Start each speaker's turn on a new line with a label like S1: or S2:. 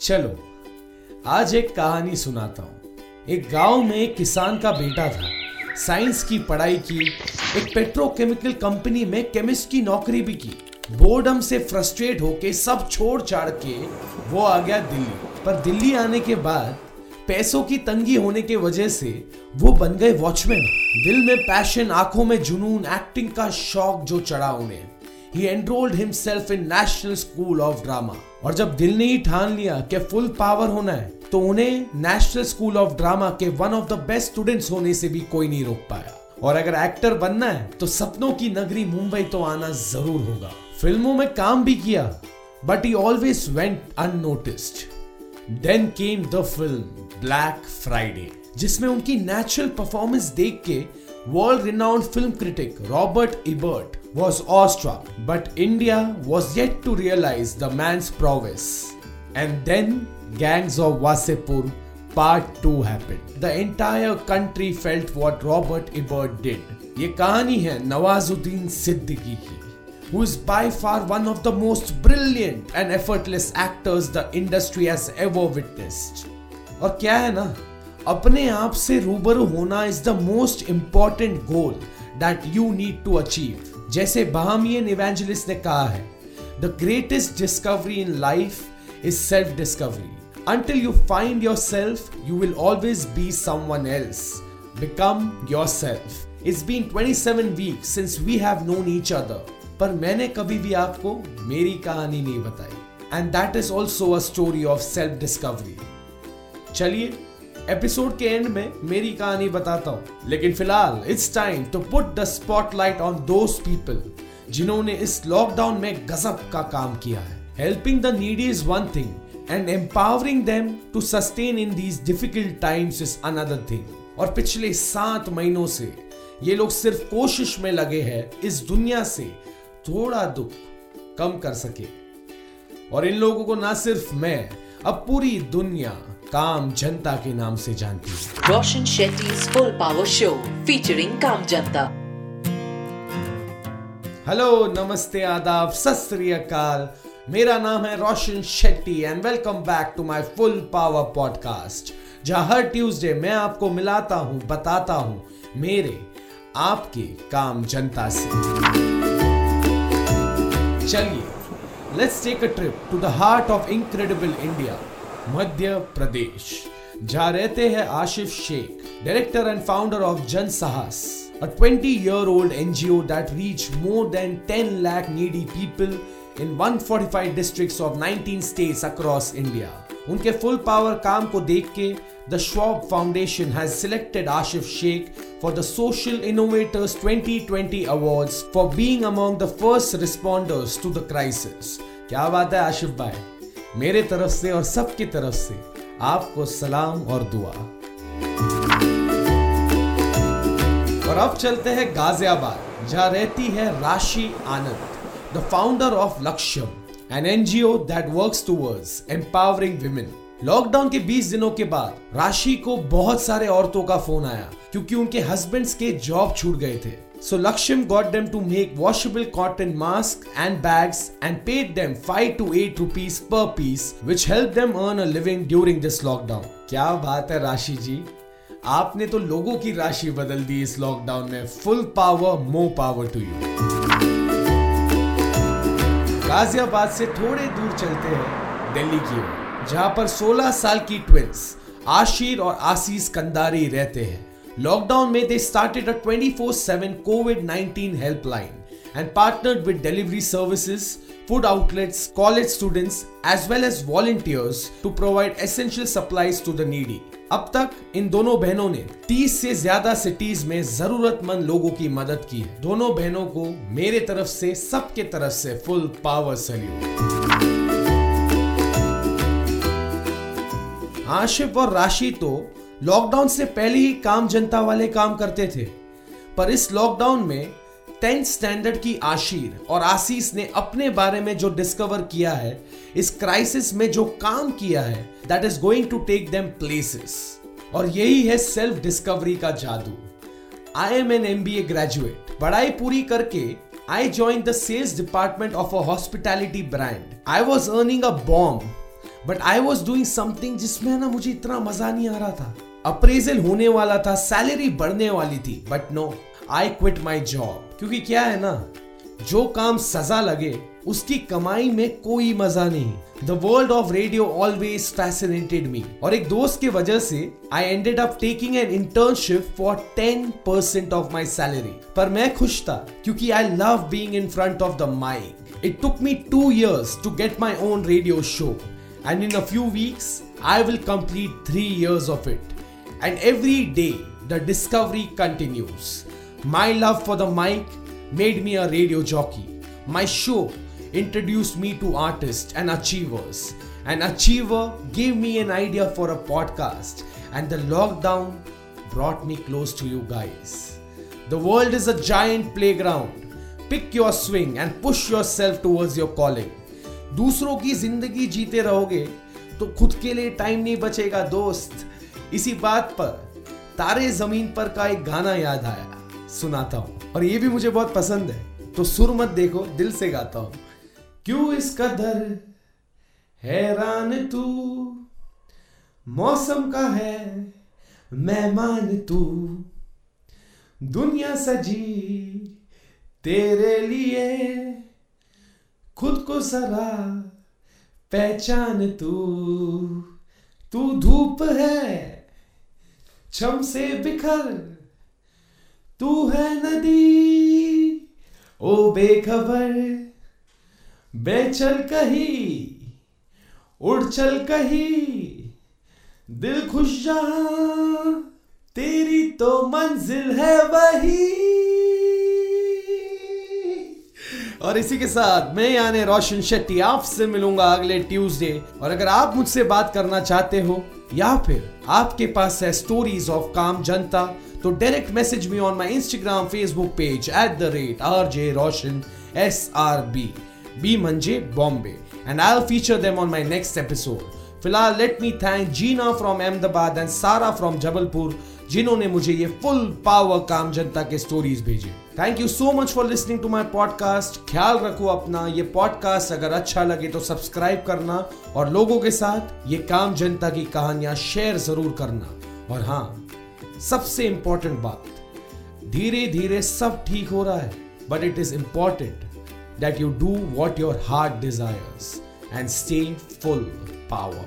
S1: चलो, आज एक कहानी सुनाता हूँ। एक गाँव में एक किसान का बेटा था। साइंस की पढ़ाई की, एक पेट्रोकेमिकल कंपनी में केमिस्ट की नौकरी भी की। बोर्डम से फ्रस्ट्रेट होके सब छोड़ छाड़ के वो आ गया दिल्ली। पर दिल्ली आने के बाद पैसों की तंगी होने के वजह से वो बन गए वॉचमैन। दिल में पैशन, आँखों में जुनून, एक्टिंग का शौक जो चढ़ा उन्हें। He enrolled himself in National School of Drama और जब दिल ने ही ठान लिया कि फुल पावर होना है तो उन्हें नेशनल स्कूल ऑफ़ ड्रामा के one of the best students होने से भी कोई नहीं रोक पाया। और अगर एक्टर बनना है तो सपनों की नगरी मुंबई तो आना ज़रूर होगा। फ़िल्मों में काम भी किया but he always went unnoticed then came the film Black Friday जिसमें उनकी नेचुरल परफॉर्मेंस देख के World renowned film critic Robert Ebert was awestruck, but India was yet to realize the man's prowess. And then Gangs of Wasipur Part 2 happened. The entire country felt what Robert Ebert did. ये कहानी है नवाजुद्दीन सिद्दीकी की who is by far one of the most brilliant and effortless actors the industry has ever witnessed. और क्या है ना अपने आप से रूबरू होना is the most important goal that you need to achieve जैसे बहामियन इवेंजलिस्ट ने कहा है the greatest discovery in life is self discovery until you find yourself, you will always be someone else. Become yourself. It's been 27 weeks since we have known each other, पर मैंने कभी भी आपको मेरी कहानी नहीं बताई. And that is also a story of self discovery चलिए एपिसोड के एंड में मेरी कहानी बताता हूँ। लेकिन फ़िलहाल it's time to put the spotlight on those people जिन्होंने इस लॉकडाउन में गजब का काम किया है। Helping the needy is one thing and empowering them to sustain in these difficult times is another thing और पिछले सात महीनों से ये लोग सिर्फ़ कोशिश में लगे हैं इस दुनिया से थोड़ा दुख कम कर सके। और इन लोगों को ना सिर्फ़ मैं, अब पूरी दुनिया काम जनता के नाम से जानती है।
S2: Roshan Shetty's Full Power Show featuring Kam Janta.
S1: Hello नमस्ते आदाब सत मेरा नाम है Roshan Shetty and welcome back to my full power podcast जहाँ हर ट्यूसडे मैं आपको मिलाता हूँ बताता हूँ मेरे आपके काम जनता से। चलिए let's take a trip to the heart of incredible India Madhya Pradesh, जहाँ रहते हैं Ashif Shaikh director and founder of Jan Sahas a twenty year old NGO that reach more than ten lakh needy people in 145 districts of 19 states across India उनके full power काम को देख के the Schwab Foundation has selected Ashif Shaikh for the social innovators twenty twenty award for being among the first responders to the crisis क्या बात है आशिफ भाई? मेरे तरफ़ से और सबकी तरफ़ से आपको सलाम और दुआ। और अब चलते हैं गाजियाबाद, जहाँ रहती है Rashi Anand the founder of Lakshyam an NGO that works towards empowering women lockdown के 20 दिनों के बाद राशि को बहुत सारे औरतों का फ़ोन आया, क्योंकि उनके हस्बैंड्स के जॉब छूट गए थे। So Laksham got them to make washable cotton masks and bags and paid them 5 to 8 rupees per piece which helped them earn a living during this lockdown. क्या बात है राशि जी आपने तो लोगों की राशि बदल दी इस लॉकडाउन में full power more power to you Ghaziabad से थोड़े दूर चलते हैं दिल्ली की ओर जहाँ पर 16 साल की ट्विंस आशीर और आशीष कंदारी रहते हैं लॉकडाउन में they started a 24/7 COVID helpline and partnered with delivery services, food outlets, college students, as well as volunteers to provide essential supplies to the needy. अब तक इन दोनों बहनों ने 30 से ज़्यादा सिटीज़ में जरूरतमंद लोगों की मदद की है दोनों बहनों को मेरे तरफ़ से सबके तरफ़ से फुल पावर सल्यूट आशिफ और राशि तो लॉकडाउन से पहले ही काम जनता वाले काम करते थे। पर इस लॉकडाउन में टेंथ स्टैंडर्ड की आशीर और आशीष ने अपने बारे में जो डिस्कवर किया है, इस क्राइसिस में जो काम किया है that is going to take them places और यही है सेल्फ डिस्कवरी का जादू। I am an M B A graduate पढ़ाई पूरी करके I join the sales department of a hospitality brand I was earning a bomb but I was doing something जिसमें ना मुझे इतना मज़ा नहीं आ रहा था। अप्रेजल होने वाला था सैलरी बढ़ने वाली थी but no I quit my job क्योंकि क्या है ना, जो काम सजा लगे, उसकी कमाई में कोई मज़ा नहीं। The world of radio always fascinated me और एक दोस्त की वजह से I ended up taking an internship for ten percent of my salary पर मैं खुश था, क्योंकि I love being in front of the mic it took me two years to get my own radio show and in a few weeks I will complete three years of it And every day the discovery continues my love for the mic made me a radio jockey. My show introduced me to artists and achievers. An achiever gave me an idea for a podcast, and the lockdown brought me close to you guys. The world is a giant playground. Pick your swing and push yourself towards your calling. दूसरों की जिंदगी जीते रहोगे तो खुद के लिए time नहीं बचेगा दोस्त इसी बात पर तारे ज़मीन पर का एक गाना याद आया, सुनाता हूँ। और ये भी मुझे बहुत पसंद है तो सुर मत देखो, दिल से गाता हूँ। क्यों इस कदर हैरान तू? मौसम का है, मेहमान तू। दुनिया सजी तेरे लिए, खुद को सरा पहचान तू। तू धूप है छम से बिखर, तू है नदी, ओ बेखबर, बेचल कही, उड़ चल कही, दिल खुश जहाँ, तेरी तो मंजिल है वही। और इसी के साथ मैं यानी रोशन शेट्टी आपसे मिलूँगा अगले ट्यूसडे। और अगर आप मुझसे बात करना चाहते हो या फिर आपके पास है स्टोरीज ऑफ़ काम जनता तो direct message me on my Instagram Facebook page at the rate R J Roshan S R B B मंजे Bombay and I feature them on my next episode फ़िलहाल let me thank Jeena from Ahmedabad and Sara from Jabalpur जिन्होंने मुझे ये full power काम जनता के stories भेजे। Thank you so much for listening to my podcast ख्याल रखो अपना, ये पॉडकास्ट अगर अच्छा लगे तो सब्सक्राइब करना और लोगों के साथ ये काम जनता की कहानियाँ शेयर ज़रूर करना। और हाँ सबसे इंपॉर्टेंट बात धीरे धीरे सब ठीक हो रहा है but it is important that you do what your heart desires and stay full power.